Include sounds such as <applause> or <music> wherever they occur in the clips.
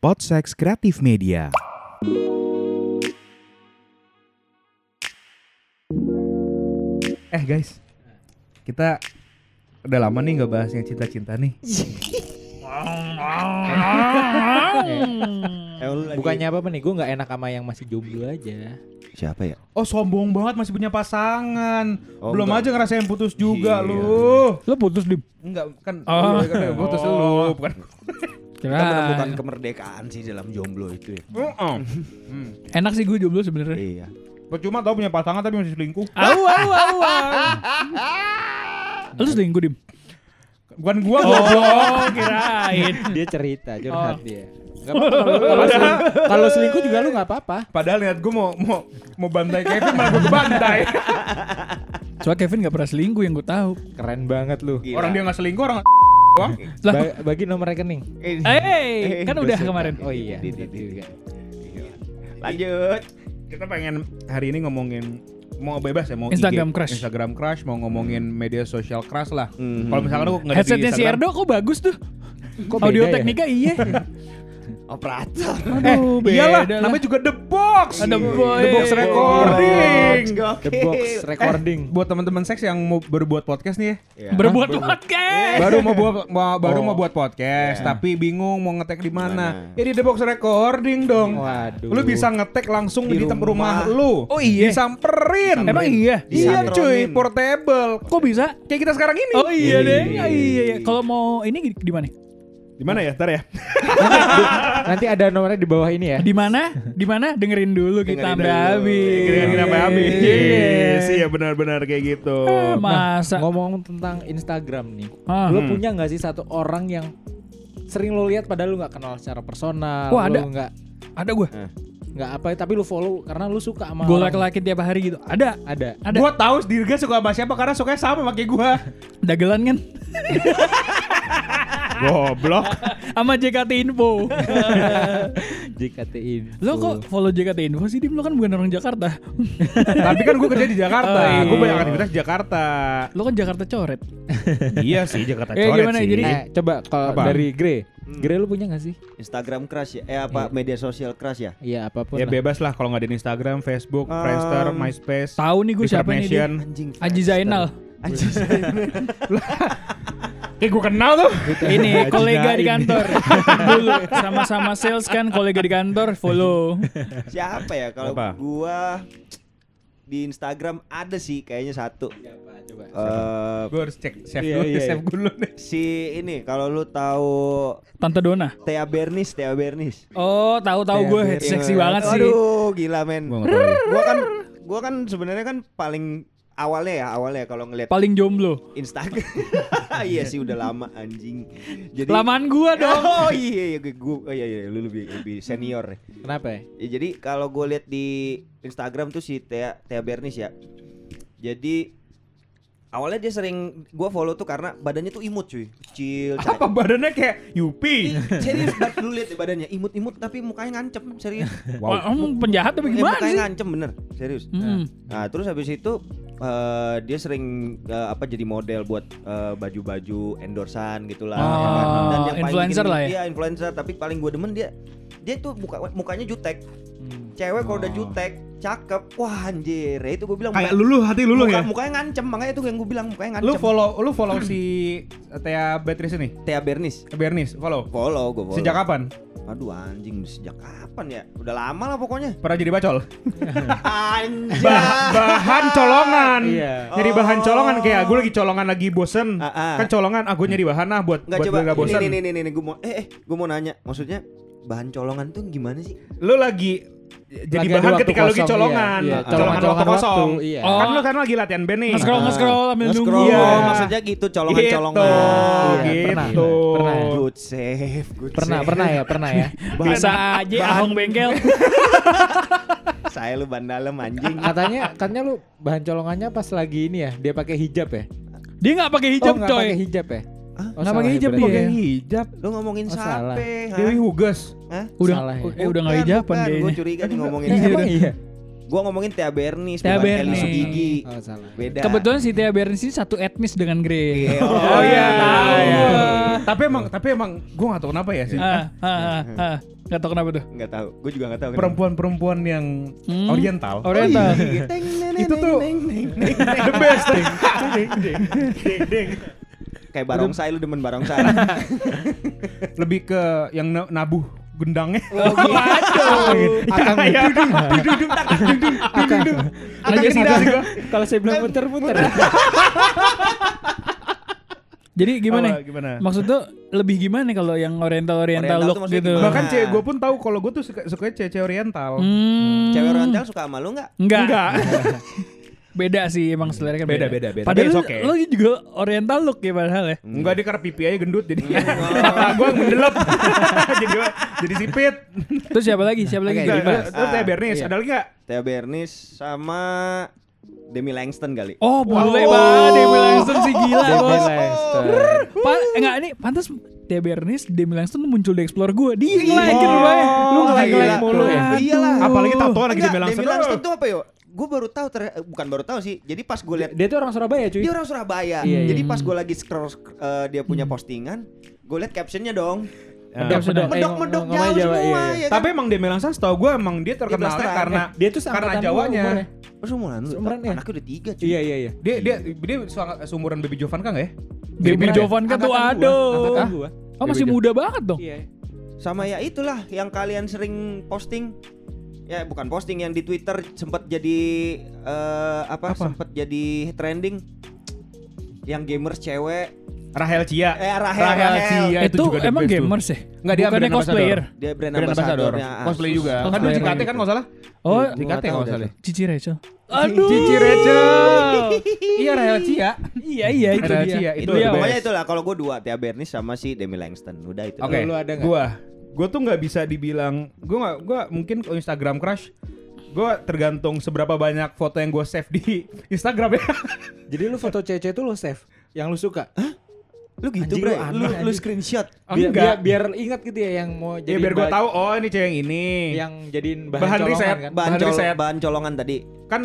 Podsex Kreatif Media. Eh guys, kita udah lama nih nggak bahas yang cinta-cinta nih. <laughs> Eh, lu lagi- Bukannya apa apa nih, gue nggak enak sama yang masih jomblo aja. siapa ya? Oh sombong banget masih punya pasangan. Oh, Belum enggak. aja ngerasain putus juga Iya. lu. Lo putus di Enggak kan, Oh. iya, kan putus lu <laughs> bukan. Kita menemukan kemerdekaan sih dalam jomblo itu ya. Heeh. <laughs> Enak sih gue jomblo sebenarnya. Iya. Percuma tau punya pasangan tapi masih selingkuh. Au au au. au. <laughs> Lu selingkuh dim? Bukan gua Oh, goblok. kirain. <laughs> dia cerita, curhat Oh. dia. Gak apa-apa kalau- kalau seling- kalau selingkuh juga lu nggak apa-apa. Padahal lihat gua mau mau mau bantai Kevin malah gua kebantai. Soalnya Kevin gak pernah selingkuh yang gue tahu. Keren banget lu. Gila. Orang dia nggak selingkuh orang doang. <laughs> Lah, Ba- bagi nomor rekening. Eh, eh, kan udah kemarin. Oh iya. Di- di- betul di- juga. Lanjut. Kita pengen hari ini ngomongin mau bebas ya mau Instagram IG, crush. Instagram crush mau ngomongin media sosial crush lah. Mhm. Kalau misalkan lu nggak Headsetnya si Erdo kok bagus tuh. Kok Audio ya? teknika iya. <laughs> Operator. Aduh, <laughs> iyalah, beda lah. namanya juga The Box. Ada boy. The Box Recording. The box recording. Buat teman-teman seks yang mau berbuat podcast nih ya. Iya. Berbuat podcast. baru mau buat mau- baru Oh. mau buat podcast Iya. tapi bingung mau ngetek di Mana? Ya di The Box Recording dong. Waduh. Lu bisa ngetek langsung di, Di tempat rumah. rumah. lu. Oh iya? Disamperin. Emang iya? Iya cuy, Disantronin. portable. Kok bisa? Kayak kita sekarang ini. Oh iya deh. Iya. Iya iya. Kalau mau ini di mana? Di mana ya? Ntar ya. Nanti ada nomornya di bawah ini ya. Di mana? Di mana? Dengerin dulu kita Dengerin sampai habis. Kira kira sampai habis. Yes. Iya benar-benar kayak gitu. Ah, Masa? Ngomong tentang Instagram nih. Ah. Lu Hmm. punya nggak sih satu orang yang sering lo lihat padahal lu nggak kenal secara personal. Wah, ada. Lu nggak Ada gue. nggak apa tapi lu follow karena lu suka sama Gue like-like tiap hari gitu. Ada. Ada. Ada. Gua tahu Dirga suka sama siapa karena sukanya sama pakai gua. Dagelan kan? <laughs> Goblok. <laughs> Sama JKT Info. <laughs> JKT Info. Lo kok follow JKT Info sih? Dim lo kan bukan orang Jakarta. <laughs> Tapi kan gua kerja di Jakarta. Oh, iya. Gua banyak aktivitas di Jakarta. Lo kan Jakarta coret. iya sih Jakarta Eh, coret gimana? sih. Jadi- Eh, coba kalau dari Grey. Grey lu punya gak sih? Instagram crush ya? Eh apa media sosial crush ya? Iya apa pun ya lah. bebas lah kalau nggak di Instagram, Facebook, Um, Friendster, MySpace. Tahu nih gue siapa nih dia. Anjing. Aji Zainal. Aji Zainal. Kayak gua kenal tuh. Ini kolega di kantor. Dulu sama-sama sales kan kolega di kantor follow. Siapa ya? Kalau gua di Instagram ada sih kayaknya satu. Siapa? Coba. Eh Gua harus cek save Iya, dulu, iya, save iya. dulu nih. si ini kalau lu tahu Tante Dona. Thea Bernis, Thea Bernis. Oh, tahu-tahu gue seksi banget sih. Aduh, gila men. Gua kan gua kan sebenarnya kan paling awalnya ya, awalnya kalau ngeliat Paling jomblo. Instagram. <laughs> iya sih udah lama anjing. Jadi Lamaan gua dong. <laughs> Oh iya iya gua oh, iya iya lu lebih lebih senior. Kenapa ya? Ya, jadi kalau gue lihat di Instagram tuh si Thea Thea Bernis ya. Jadi awalnya dia sering gua follow tuh karena badannya tuh imut cuy, kecil. Apa badannya kayak Yupi? serius banget lu lihat badannya imut-imut tapi mukanya ngancem serius. Wah, kamu penjahat tapi Eh, gimana mukanya sih? ngancem bener serius. Hmm. Nah terus habis itu eh, dia sering eh, apa jadi model buat eh, baju-baju endorsan gitulah. Oh, ya kan? influencer lah ya? Iya influencer tapi paling gue demen dia dia tuh muka mukanya jutek. Cewek kalau udah Oh. jutek, cakep, wah anjir. Ya itu gue bilang Kayak lulu hati lulu muka, ya. Mukanya ngancem, makanya itu yang gue bilang mukanya Lu ngancem. follow lu follow si Thea Beatrice ini? Thea Bernis. Bernis, follow. Follow gue follow. Sejak kapan? Aduh anjing sejak kapan ya? Udah lama lah pokoknya. Pernah jadi bacol? <laughs> Anjay. Bah- bahan colongan. Iya. Nyari bahan Oh. colongan kayak gue lagi colongan lagi bosen. Ah, ah. Kan colongan, ah gue nyari bahan ah buat Enggak buat coba. nggak bosen. Ini nih nih nih gue mau eh eh gue mau nanya. Maksudnya bahan colongan tuh gimana sih? Lu lagi jadi Lagi bahan ketika lu lagi kosong, colongan. iya, iya. Colongan Colongan-colongan waktu kosong. waktu, iya. Kan Oh. lu kan lagi latihan band nih. Nge-scroll nge-scroll sambil nunggu. Iya. Oh, maksudnya gitu colongan-colongan. Gitu, Iya, gitu. pernah, pernah ya. Good save, good Pernah, save. pernah ya, pernah ya. <laughs> Bisa aja ahong bengkel. <laughs> Saya lu ban dalam anjing. Katanya, katanya lu bahan colongannya pas lagi ini ya, dia pakai hijab ya? Dia nggak pakai hijab, oh, nggak coy. pakai hijab ya? Hah? Oh, Nggak pakai hijab dia. Pakai hijab. Lu ngomongin Oh, salah. siapa? ha? Dewi Hugas. Hah? Udah Salah ya. eh, udah nggak Bukan, hijaban kayaknya. Gue curiga nih <laughs> ngomongin Iya, udah. iya? Gue ngomongin Thea Bernis, Kelly Bernis. Sugigi. Oh, salah. Beda. Kebetulan si Thea Bernis ini satu etnis dengan Grey. Iya. <laughs> Oh iya, tahu. iya. tapi emang tapi emang gue gak tahu kenapa ya sih. Ah, ah, ah, ah. Nggak tahu kenapa tuh. Nggak tahu. Gue juga nggak tahu. kenapa. Perempuan-perempuan yang Hmm. oriental. Oriental. Teng, neng, Itu tuh neng, neng, neng. <laughs> the best. Kayak barongsai lu demen barongsai. <laughs> Lebih ke yang na- nabuh gendangnya. Oh gitu. Akang. Kalau saya bilang muter-muter. <laughs> Jadi gimana? Apa, gimana? Maksud tuh lebih gimana kalau yang oriental oriental, Oriental look gitu? gimana? Bahkan cewek gue pun tahu kalau gue tuh suka suka cewek oriental. Hmm. Cewek oriental suka sama lu nggak? Enggak. Enggak. <laughs> Beda sih emang selera kan Beda, beda, beda. Padahal it's okay. lu juga oriental look ya padahal ya. Enggak dia karena pipi aja gendut jadi mata gue mendelep jadi jadi sipit. Terus siapa lagi? Siapa lagi? Oke, gimana? terus Teh Ah, Bernis iya. ada lagi enggak? Theo Bernis sama Demi Langston kali. Oh, boleh Oh. banget Demi Langston sih gila, Demi Bos. Langston. Pa enggak ini pantas Dea Bernis, Demi Langston muncul di Explore gue. Dia nge-like Oh. gitu Bay. Lu Iya. mulu ya? Oh, Iyalah. Apalagi tato lagi Demi Langston. Demi Langston tuh apa yo? Gue baru tahu ter- eh, bukan baru tahu sih. Jadi pas gue lihat Dia tuh orang Surabaya cuy. dia orang Surabaya. Iya, iya. Jadi pas gue lagi scroll eh, dia punya postingan, gue lihat captionnya dong. Ya. Medok, medok. Eh, ngomong- ngomong jauh Jawa, semua iya, iya. ya kan? Tapi emang Demi Langston setahu gue emang dia terkenalnya blasteran. karena Dia tuh karena Jawanya. Oh, seumuran lu. Seumuran ya? Anaknya udah tiga cuy. Iya iya iya. Dia dia dia seumuran Baby Jovan kan nggak ya? Baby Mirip-mirip. Jovan kan tuh aduh. Oh masih Baby muda banget dong. Iya. Sama ya itulah yang kalian sering posting. Ya bukan posting yang di Twitter sempat jadi eh, apa? Apa? Sempat jadi trending. Yang gamers cewek Rahel Cia. Eh, Rahel, Rahel. Cia itu, itu juga emang gamers ya? Enggak dia brand cosplayer. dia brand, Brand ambassador. ambassadornya Cosplay Asus. juga. Oh, Kan dia cosplay. JKT kan enggak salah? Oh, JKT enggak salah. Cici Rachel. Aduh. Cici Rachel. <laughs> iya Rahel Cia. Iya iya itu Rahel dia. Cia, Itu, Itu ya, pokoknya itulah kalau gue dua Tia Bernis sama si Demi Langston. Udah itu. Oke, Lu ada nggak? gua gua tuh nggak bisa dibilang gua nggak gua mungkin kalau Instagram crush gua tergantung seberapa banyak foto yang gua save di <laughs> Instagram ya. Jadi lu foto cewek itu lu save yang lu suka. Lu gitu, Anjing, Bre. lu aneh, Lu, screenshot. Biar, Enggak. biar, biar ingat gitu ya yang mau ya jadi biar gua tahu oh ini cewek yang ini. yang jadiin bahan, Bahan colongan riset. kan. Bahan, Bahan col- riset. bahan colongan tadi. Kan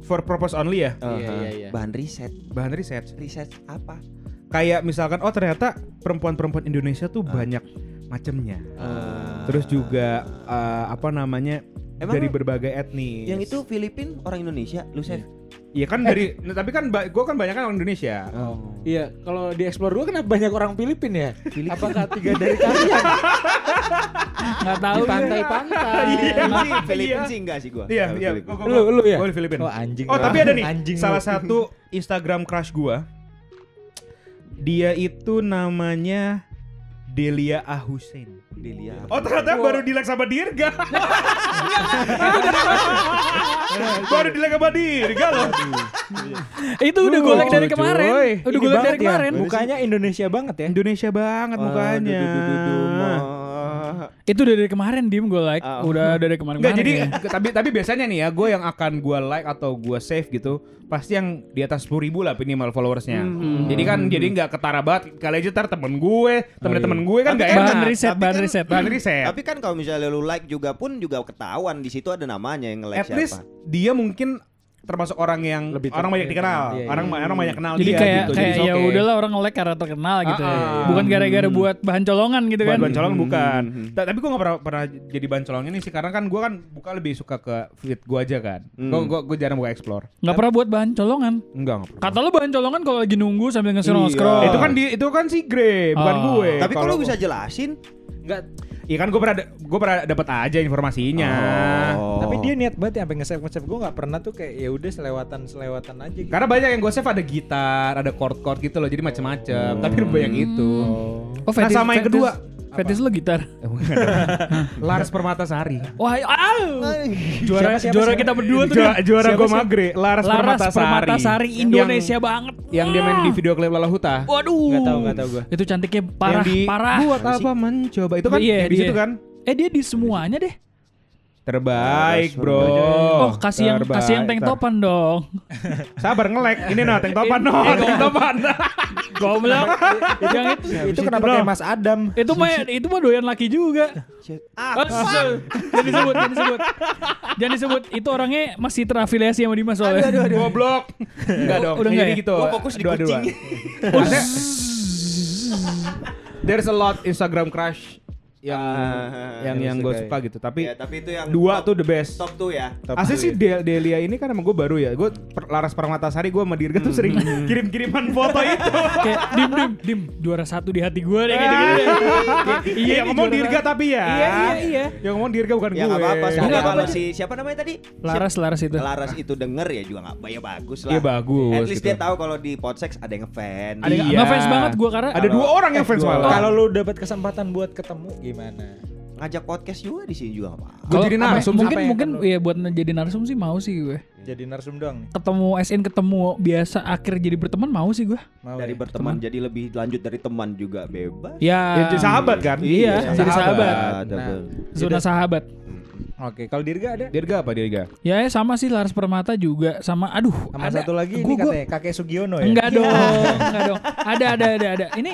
for purpose only ya. Iya, Aha. iya, iya. Bahan riset. Bahan riset. Riset apa? Kayak misalkan oh ternyata perempuan-perempuan Indonesia tuh banyak macemnya. Ah. Terus juga eh, apa namanya Emang dari berbagai etnis. Yang itu Filipin orang Indonesia, lu. Iya kan dari nah, tapi kan gua kan banyak kan orang Indonesia. Oh. Iya, kalau di explore gua kenapa banyak orang Filipin ya? Apakah tiga dari kalian Enggak tahu di ya. pantai-pantai? Filipin sih, Filipin Iya. sih enggak sih gua. Iya, iya. Filipin. Gua- gua- Lu lu ya? Gua di Filipina. Oh anjing. Oh, tapi ada nih Anjing salah satu Instagram crush gua. Dia itu namanya Delia A Hussein. Delia. Oh, ternyata baru di like sama Dirga. baru di like sama Dirga loh. Itu udah gue like dari kemarin. Udah gue like dari ya, kemarin. Mukanya Indonesia banget ya. Indonesia banget mukanya. Itu udah dari kemarin dim gue like. Ah. Udah dari kemarin. Enggak jadi tapi tapi biasanya nih ya gue yang akan gue like atau gue save gitu pasti yang di atas 10.000 ribu lah minimal followersnya. Jadi kan jadi nggak ketara banget kali aja ntar temen gue temen temen gue kan nggak kan- enak. bahan riset, tapi bahan kan- riset. Bahan riset. Tapi kan kalau misalnya lu like juga pun juga ketahuan di situ ada namanya yang nge-like At least siapa. dia mungkin termasuk orang yang Lebih orang banyak dikenal, iya, iya. orang orang banyak kenal Jadi dia kayak gitu. kayak Jadi ya oke. udahlah orang nge-like karena terkenal gitu. ya. Ah, ah. Bukan gara-gara buat bahan colongan gitu kan. Bahan colongan bukan. Hmm. Ta- Tapi gue gak pernah, pernah jadi bahan colongan ini sih karena kan gue kan buka lebih suka ke feed gue aja kan. Hmm. Gue jarang buka explore. Nggak pernah buat bahan colongan. Enggak enggak pernah. Kata lu bahan colongan kalau lagi nunggu sambil nge-scroll Iya. scroll. itu kan di itu kan si Gre, bukan Oh. gue. Tapi kalau Kalau lu bisa jelasin Enggak. Iya kan gue pernah gue pernah dapat aja informasinya. Oh. Tapi dia niat banget ya sampai nge-save nge-save gue nggak pernah tuh kayak ya udah selewatan selewatan aja gitu. Karena banyak yang gue save ada gitar, ada chord-chord gitu loh, jadi macem-macem. Tapi lebih banyak itu. Oh, Nah, sama yang kedua. Fetis lu gitar. <laughs> <laughs> Lars Permatasari. Wah, au! Juara Siapa, siapa, juara siapa? kita berdua tuh. Juara, juara gue magre, Laras, Laras Permatasari. Permatasari Indonesia yang, banget. yang dia main di video klip Lala Huta. Waduh. Nggak tahu, nggak tahu gua. Itu cantiknya parah, yang di parah. Buat apa mencoba itu kan Iya, di situ kan. Eh dia di semuanya deh. Terbaik, Bro. Oh, kasih yang Terbaik. kasih yang tank topan dong. <laughs> Sabar ngelek. Ini nah tank <laughs> topan no, <laughs> tank topan. Goblok. yang itu itu kenapa kayak Mas Adam? itu mah itu mah doyan laki juga. Ah, Jangan disebut, jangan disebut. Jangan disebut. Itu orangnya masih terafiliasi sama Dimas soalnya. Goblok. Enggak dong. Udah Jadi enggak ya? gitu. Gua fokus di kucing. There's a lot Instagram crush yang Ah, <laughs> yang yang yang gue suka suka gitu. Tapi Ya, tapi itu yang dua top- tuh the best. top tuh ya. Top Asli two sih ya. Del- Delia ini kan emang gue baru ya. Gue per- Laras Permatasari gue sama Dirga tuh sering kirim-kiriman foto <laughs> itu. Kayak dim dim dim juara satu di hati gue deh gitu gitu. Iya, yang ngomong juara Dirga tapi ya. Iya iya iya. Yang ngomong Dirga bukan Ya gue. nggak apa-apa. Semoga Nggak kalau si siapa namanya tadi? Laras Laras itu. Laras itu denger ya juga nggak ya bagus lah. Iya, bagus At least gitu. dia tahu kalau di Podsex ada yang ngefans. Ada yang Iya. ngefans banget gue karena Ada dua orang yang fans malah. Kalau lu dapat kesempatan buat ketemu gimana? ngajak podcast juga di sini juga apa-apa. Gue jadi apa- narsum mungkin apa yang mungkin ya buat jadi narsum sih mau sih gue. Jadi narsum doang nih. Ketemu SN ketemu biasa akhir jadi berteman mau sih gue. Mau Dari ya? berteman jadi lebih lanjut dari teman juga bebas. Ya. Ya, jadi sahabat kan? Iya, jadi sahabat. Nah, Zona sahabat. Oke, kalau Dirga ada? Dirga apa Dirga? Ya ya, sama sih Laras Permata juga sama aduh Sama ada satu lagi ini Gua- gua- katanya kakek Sugiono ya. Enggak <laughs> dong, enggak dong. Ada ada ada ada. Ini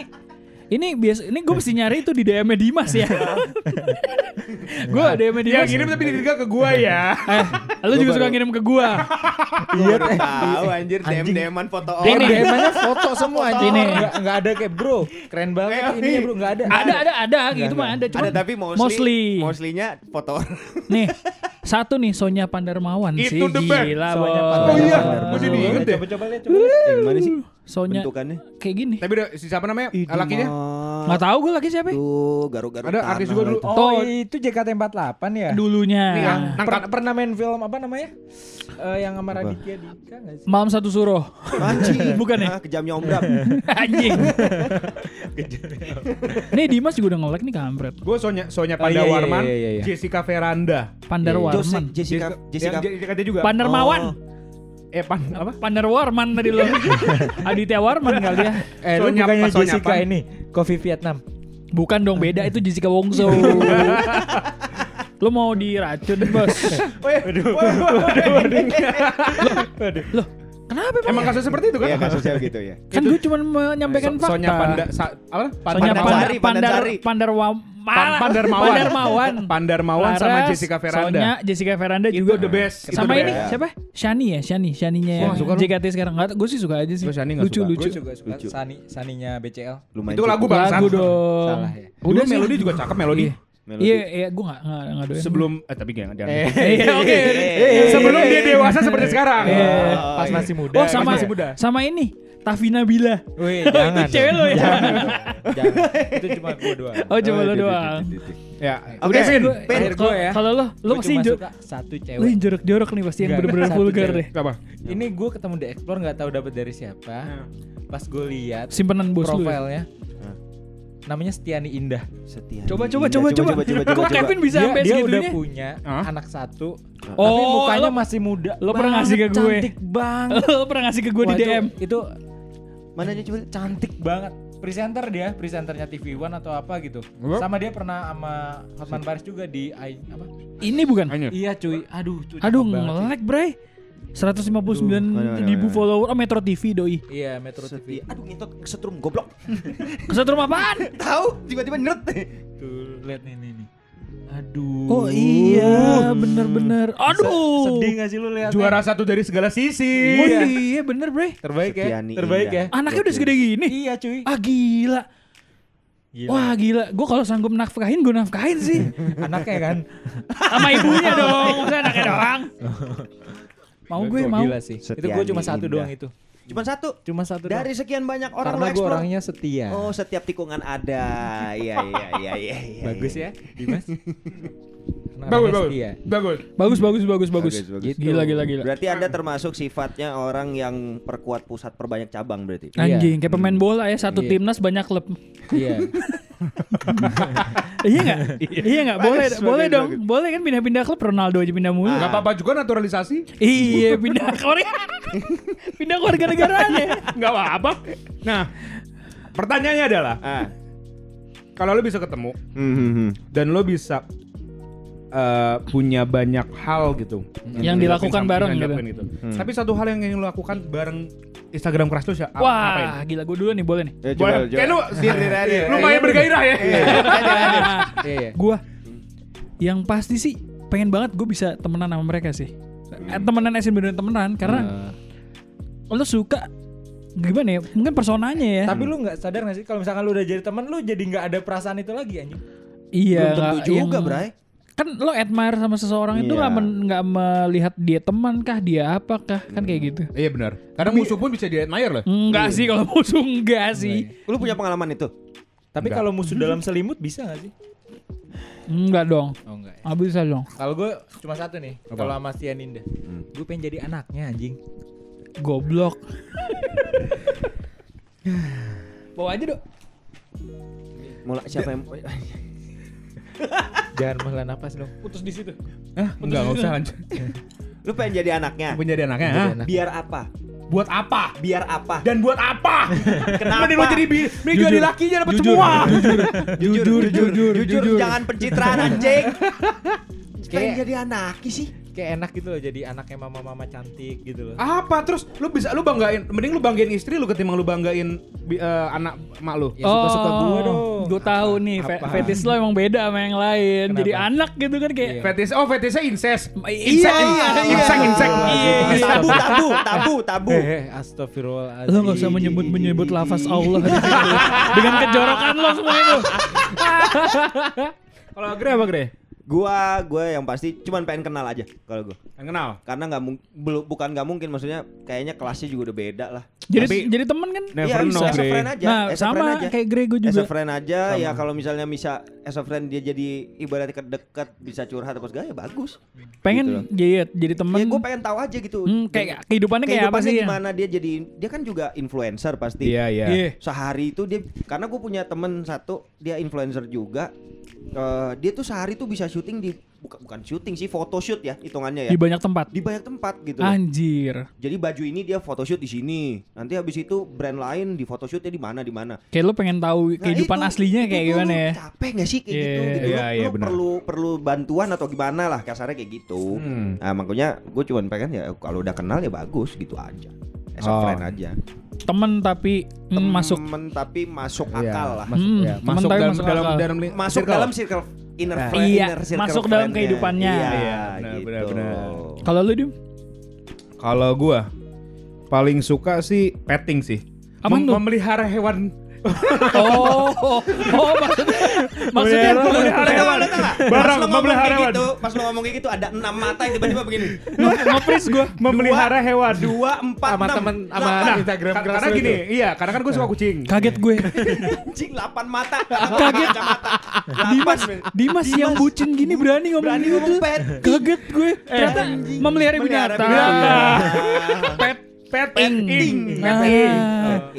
ini biasa ini gue mesti nyari itu di DM Dimas ya. gue DM Yang Dimas. ngirim tapi Dirga ke gue ya. Eh, lu juga suka ngirim ke gua. Iya tahu anjir DM. DMan foto Ini orang. DM-nya foto semua anjing. Ini. Enggak ada kayak bro. Keren banget ini ya bro, enggak ada. Ada ada ada gitu mah ada cuma Ada tapi mostly mostly. mostly-nya foto orang. Nih, satu nih Sonya Pandarmawan sih Itu the best. gila, Soalnya Bos. Pandar- Oh iya, Pandar- gua jadi Pandar- inget deh. Coba coba lihat, coba lihat. Eh, gimana sih Sonya bentukannya? kayak gini. Tapi udah si siapa namanya? Lakinya? Nggak tahu gue lagi siapa. Tuh, garuk-garuk. Ada artis juga dulu. Oh, itu JKT48 ya? Dulunya. Nih, yang Per- nangkap pernah main film apa namanya? Eh, yang sama Raditya Dika nggak sih? Malam satu suruh. Anjing. <laughs> Bukan ya? Ah, kejamnya Om Bram. <laughs> Anjing. <laughs> nih Dimas juga udah nge-like nih kampret. Gue Sonya Sonya Oh, iya, iya, iya, iya, iya. Jessica Veranda. Pandar Jose- Warman. Jessica Jessica yang Jessica dia juga. Pandarmawan. Eh pan apa? Pandar Warman tadi lo. <laughs> Aditya Warman kali ya. Eh, lu bukannya Jessica Pan. ini, Coffee Vietnam. Bukan dong beda itu Jessica Wongso. <laughs> lo mau diracun bos. <laughs> Loh, kenapa emang? Emang kasus seperti itu kan? Iya kasusnya begitu ya. Kan gue cuma menyampaikan So- fakta. Sonya Panda sa- apa? Sonya Pandarsari, Pandar Pandar Pandarsari. Pandar Pan- Pandarmawan. Pandarmawan. Pandarmawan sama Jessica Veranda. Sonya, Jessica Veranda Itu juga the best. Itu Sama the ini best. siapa? Shani ya, Shani, Shaninya yang lu. JKT sekarang. Enggak, gue sih suka aja sih. Gua Shani nggak lucu suka. lucu. Gue juga suka Lucu. Sani Saninya BCL. Lumayan Itu lagu bangsat. Lagu dong. Salah ya. Udah melodi juga cakep melodi. Melodi. Iya, iya, gue nggak nggak nggak doyan. Sebelum eh tapi jangan jangan. Iya, oke. Eh, Sebelum dia dewasa seperti sekarang. Iya. Pas iya. masih muda. Oh sama masih muda. sama ini Tafina Bila. Wih, jangan. cewek dong. lo ya? Jangan. Jangan. Itu cuma gue doang. Oh cuma lo itu, itu, doang. itu, itu, itu. Ya. Oke, Vin, Akhir gue ya. Kalau lo, lo pasti cuma jo- suka satu lo cewek. yang jorok-jorok nih pasti yang bener-bener vulgar cewek. deh. Apa? Ini gue ketemu di Explore nggak tahu dapat dari siapa. Pas gue lihat Simpenan bos lu. ya? Namanya Setiani Indah. Setia. Coba coba Indah. coba coba. Kok Kevin bisa Dia, sampai dia udah punya anak satu, tapi Oh, mukanya lo- masih muda. lo pernah ngasih ke gue. Cantik banget. <laughs> Lo pernah ngasih ke gue di Wah, itu- DM. Itu Mana dia coba? cantik banget. Presenter dia, presenternya TV One atau apa gitu. Apa? Sama dia pernah sama Hotman Paris juga di I, apa? Ini bukan? Iya cuy, aduh cuy. Aduh nge-like bre 159 Aduh, aduh, ribu follower Oh Metro TV doi Iya, Metro TV. Aduh ngintot kesetrum goblok. <laughs> Kesetrum apaan? <laughs> Tahu tiba-tiba nyerut. Tuh, lihat nih nih nih. Aduh. Oh iya bener-bener Aduh Sedih gak sih lu lihat? Juara satu dari segala sisi. Oh Iya. iya bener bre Terbaik ya. Terbaik Indah. ya. Anaknya udah segede gini Iya cuy. Ah gila Gila. Wah gila Gue kalau sanggup nafkahin gue nafkahin sih <laughs> Anaknya kan. Sama ibunya dong Masa anaknya doang Mau gue mau Gila sih. itu Setiani gue cuma satu Indah. doang itu. Cuma satu. Cuma satu Dari doang. sekian banyak orang Karena lo gue orangnya setia. Oh, setiap tikungan ada. Iya, iya, iya, iya, iya. Bagus ya, Dimas. Bagus bagus. setia. Bagus. Bagus bagus bagus bagus Bagus, bagus. Gitu. Gila gila gila Berarti Anda termasuk sifatnya orang yang perkuat pusat perbanyak cabang berarti. Iya. Anjing kayak pemain bola ya Satu Iya. timnas banyak klub Iya. <laughs> <laughs> Iya nggak? Iya nggak? Boleh, Bagus, boleh bagus, dong. Boleh kan pindah-pindah klub Ronaldo aja pindah mulu. Gak apa-apa juga naturalisasi. Iya, pindah warga. <laughs> pindah ke warga negaranya. Gak apa-apa. Nah, pertanyaannya adalah Ah. kalau lo bisa ketemu Hmm, hmm, hmm. dan lo bisa eh, punya banyak hal gitu Yang dilakukan sama- bareng yang gitu. gitu. Tapi satu hal yang ingin lo lakukan bareng Instagram crush lo siapa? Wah, gila gue dulu nih, boleh nih. Eh, Boleh. Kayak lu <laughs> lumayan bergairah ya. <laughs> Iya, iya. Gua yang pasti sih pengen banget gue bisa temenan sama mereka sih. Eh, temenan esin beneran temenan karena lo suka gimana ya? Mungkin personanya ya. Tapi lu nggak sadar gak sih kalau misalkan lu udah jadi teman lu jadi nggak ada perasaan itu lagi anjing. iya, Belum tentu nggak- juga, yang- Bray. Kan lo admire sama seseorang itu Iya. nggak men- nggak melihat dia teman kah, dia apa kah, kan kayak gitu. Iya benar. Kadang musuh pun bisa di admire loh. Enggak sih kalau musuh enggak sih. Lu punya pengalaman itu? Tapi kalau musuh dalam selimut bisa gak sih? Enggak dong. Oh enggak. Nggak bisa dong. Kalau gue cuma satu nih. Kalau sama Sianinda, Hmm. gue pengen jadi anaknya anjing. Goblok. <sighs> Bawa aja dong. Mulai siapa yang Jangan menghela napas dong. Putus di situ. Hah? Enggak, enggak usah lanjut. Lu pengen jadi anaknya? Punya dia anaknya. hah? Biar apa? Buat apa? Biar apa? Dan buat apa? Kenapa? Mending lo jadi bi, mending jadi lakinya dapat Jujur, semua. jujur, Jujur, jujur, jujur, jujur. jangan pencitraan anjing. pengen Kayak- jadi anaknya sih. Kayak enak gitu loh jadi anaknya mama-mama cantik gitu loh. Apa terus lu bisa lu banggain mending lu banggain istri lu ketimbang lu banggain eh, anak mak lu. Ya suka-suka gua dong. Gue tahu nih, fe- Apa? fetis lo emang beda sama yang lain. Kenapa? Jadi anak gitu kan kayak. Fetis oh fetisnya incest. Iya, Insek, iya, insek, insek. Iya. Tabu, tabu, tabu, tabu. Eh, astagfirullahaladzim. Lo gak usah menyebut menyebut lafaz Allah <laughs> dengan kejorokan lo semua itu. Kalau Gre apa Gre? Gua, gua yang pasti cuman pengen kenal aja kalau gua. Yang kenal. Karena nggak belum bukan nggak mungkin maksudnya kayaknya kelasnya juga udah beda lah. Jadi Tapi- jadi temen kan? Never Iya, know, as a friend aja. Nah, as a friend sama aja. kayak Grego As a juga. friend aja ya kalau misalnya bisa as a friend dia jadi ibaratnya dekat bisa curhat apa segala ya bagus. Pengen jadi jadi temen. ya gue pengen tahu aja gitu. Hmm, kayak kehidupannya kayak apa Kehidupannya sih? ya? gimana dia jadi dia kan juga influencer pasti. Iya, iya. Iya. Sehari itu dia karena gue punya temen satu dia influencer juga. Eh, dia tuh sehari tuh bisa syuting di bukan bukan syuting sih photoshoot ya hitungannya ya. Di banyak tempat. Di banyak tempat gitu. Anjir. Jadi baju ini dia photoshoot di sini. Nanti habis itu brand lain di photoshootnya di mana di mana. Kayak lo pengen tahu Nah, kehidupan itu- aslinya kayak itu gimana ya? Capek gak sih kayak Iya, gitu? gitu. Lu- iya, lu benar. perlu perlu bantuan atau gimana lah kasarnya kayak gitu. Hmm. Nah makanya gue cuman pengen ya kalau udah kenal ya bagus gitu aja. As a Oh. friend aja. Temen tapi mm, masuk. Temen tapi masuk Iya, akal lah. Masuk, Hmm, ya, temen masuk dalam masuk dalam akal. dalam Masuk circle. dalam circle inner Nah. friend, Iya, inner circle masuk dalam kehidupannya. Iya, Iya, benar, gitu. benar, benar. Kalau lu dim? Kalau gua paling suka sih petting sih. Tuh? Memelihara hewan. Oh, oh maksudnya maksudnya memelihara Lu tahu hewan. Pas Barang, memelihara kayak hewan. gitu, pas lu ngomong kayak gitu ada enam mata yang tiba-tiba begini. Nge-freeze gua. Memelihara hewan. Dua, empat, Sama enam. temen sama Delapan. Instagram karena gini, iya, karena kan gue suka kucing. Kaget gue. Anjing 8 mata. <laughs> Kaget. Dimas, Dimas yang bucin gini berani ngomong Berani gitu. ngomong pet. Kaget gue. Ternyata memelihara binatang. Pet Petting. Ah. Petting.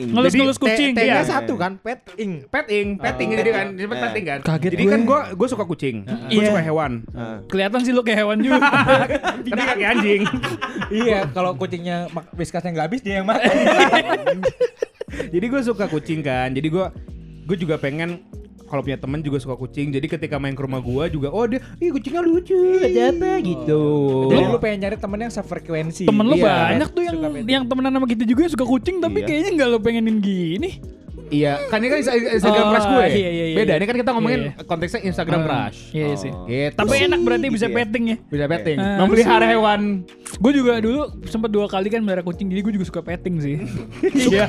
Ngelus-ngelus kucing. T-nya Iya. satu kan, pet ing. Petting, petting Oh. jadi kan, disebut Eh. petting kan. Kaget jadi kan gue gue suka kucing, gue Iya. suka hewan. Ah. Kelihatan sih lu kayak hewan juga. <laughs> Tapi <laughs> kayak anjing. iya, kalau kucingnya mak- wiskasnya nggak habis dia yang makan. <laughs> jadi gue suka kucing kan. Jadi gue gue juga pengen kalau punya temen juga suka kucing. Jadi ketika main ke rumah gue juga, oh dia, ih kucingnya lucu, ada apa gitu. Jadi lu pengen nyari temen yang sefrekuensi. Temen lu Iya. banyak tuh yang yang temenan sama kita juga yang suka kucing tapi Iya. kayaknya nggak lu pengenin gini. Iya, kan ini kan Insta- Instagram Oh, crush gue. iya, iya, iya. Beda, ini kan kita ngomongin Iya. konteksnya Instagram Ah, crush. Iya sih. Gitu. Tapi enak berarti bisa gitu ya. petting ya. bisa petting. Ah, Memelihara hewan. Gue juga dulu sempat dua kali kan melihara kucing jadi gue juga suka petting sih. <laughs> Iya.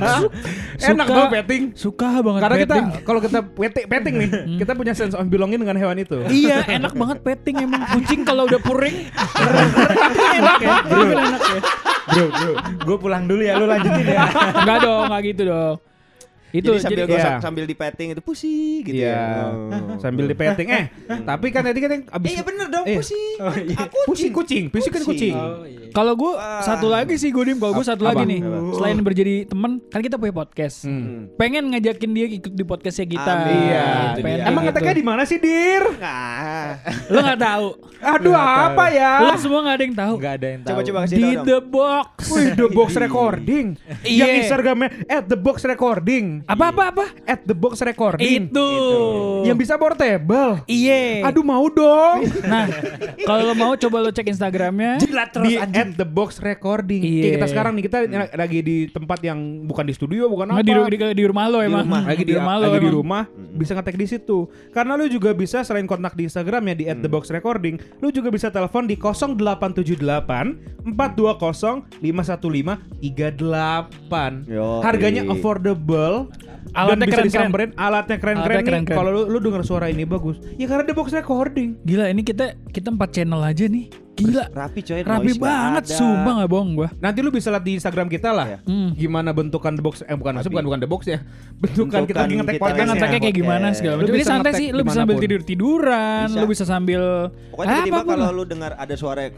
Enak banget petting. Suka banget Karena kita petting. kalau kita petting, petting nih, kita punya sense of belonging dengan hewan itu. Iya enak banget petting emang kucing kalau udah puring enak ya itu enak ya bro, bro. Gue pulang dulu ya, lu lanjutin ya. Enggak dong enggak gitu dong itu Jadi sambil jadi, gosok, iya. sambil di petting itu pusi gitu Iya. ya. Oh. Sambil di petting. Eh, <laughs> tapi kan tadi kan yang abis Eh, iya bener dong Eh. pusi. Oh, iya. Aku Pusing kucing, pusing kan kucing. Oh, iya. kalau gue Wah. satu lagi sih gue dim kalau gue satu Apa? lagi nih Apa? selain berjadi teman kan kita punya podcast Hmm. pengen ngajakin dia ikut di podcastnya kita Amin. Iya. Emang gitu. ngeteknya di mana sih, Dir? Nah, lo <laughs> nggak tahu Aduh, apa ya? lo semua nggak ada yang tahu Nggak ada yang tahu. coba coba kasih di the box Wih, the box <laughs> recording. Iya. Yang Instagramnya at the box recording. Apa apa apa At the box recording. itu Yang bisa portable. Iye. Aduh mau dong. Nah, kalau lo mau coba lo cek Instagramnya Jilat terus, di anjing. at at the box recording. Iya. Kita sekarang nih kita lagi di tempat yang bukan di studio, bukan apa. di, di, di rumah lo emang. rumah. lagi di, rumah lo lagi di emang. rumah bisa ngetek di situ. Karena lu juga bisa selain kontak di Instagram ya di at the box recording, lu juga bisa telepon di 0878 420 515 38. Yoi. Harganya affordable. Alatnya dan bisa keren-keren. disamperin alatnya keren-keren Alatnya nih. keren-keren. Kalau lu, lu denger suara ini bagus, ya karena the box recording. Gila ini kita kita empat channel aja nih. Gila. Rapi coy, Rapi banget, sumpah nggak bohong gua. Nanti lu bisa lihat di Instagram kita lah. Iya. Hmm. Gimana bentukan the box eh bukan maksud bukan bukan the box ya. Bentukan, kita lagi ngetek kita podcast. Ngeteknya kayak gimana segala Lu macam. Ini bisa santai sih, lu bisa sambil tidur tiduran, Bisa. lu bisa sambil Pokoknya tiba-tiba apa pun kalau lu dengar ada suara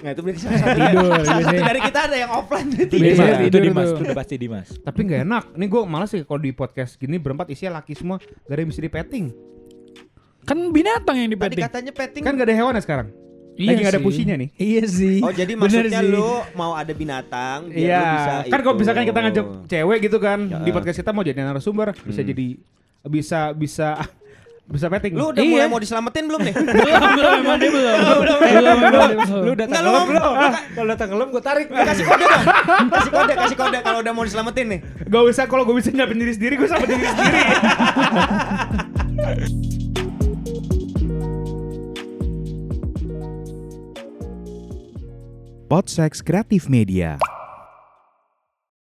Nah itu berarti salah satu <laughs> tidur. Salah satu dari kita ada yang offline berarti. Biasanya itu tidur Dimas, itu udah pasti Dimas. Tapi nggak enak. Ini gue malas sih kalau di podcast gini berempat isinya laki semua. Gak ada yang bisa dipeting. Kan binatang yang Tadi dipeting. katanya petting. Kan gak ada hewan ya sekarang. Iya Lagi nggak ada sih. pusinya nih. Iya sih. Oh jadi Bener maksudnya sih. lu mau ada binatang biar lu Iya. bisa Kan kalau misalkan kita ngajak cewek gitu kan Ya. di podcast kita mau jadi narasumber bisa jadi bisa bisa bisa peting. Lu udah Iya. mulai mau diselamatin belum nih? belum belum emang dia belum. Belum belum belum. lu datang Enggak, lu ngelem, belum. Kalau datang ngelem gue tarik. kasih kode dong. Kasih kode, kasih kode kalau udah mau diselamatin nih. Gak usah kalau gue bisa nyelamatin diri sendiri gue selamatin diri sendiri. Podsex Kreatif Media.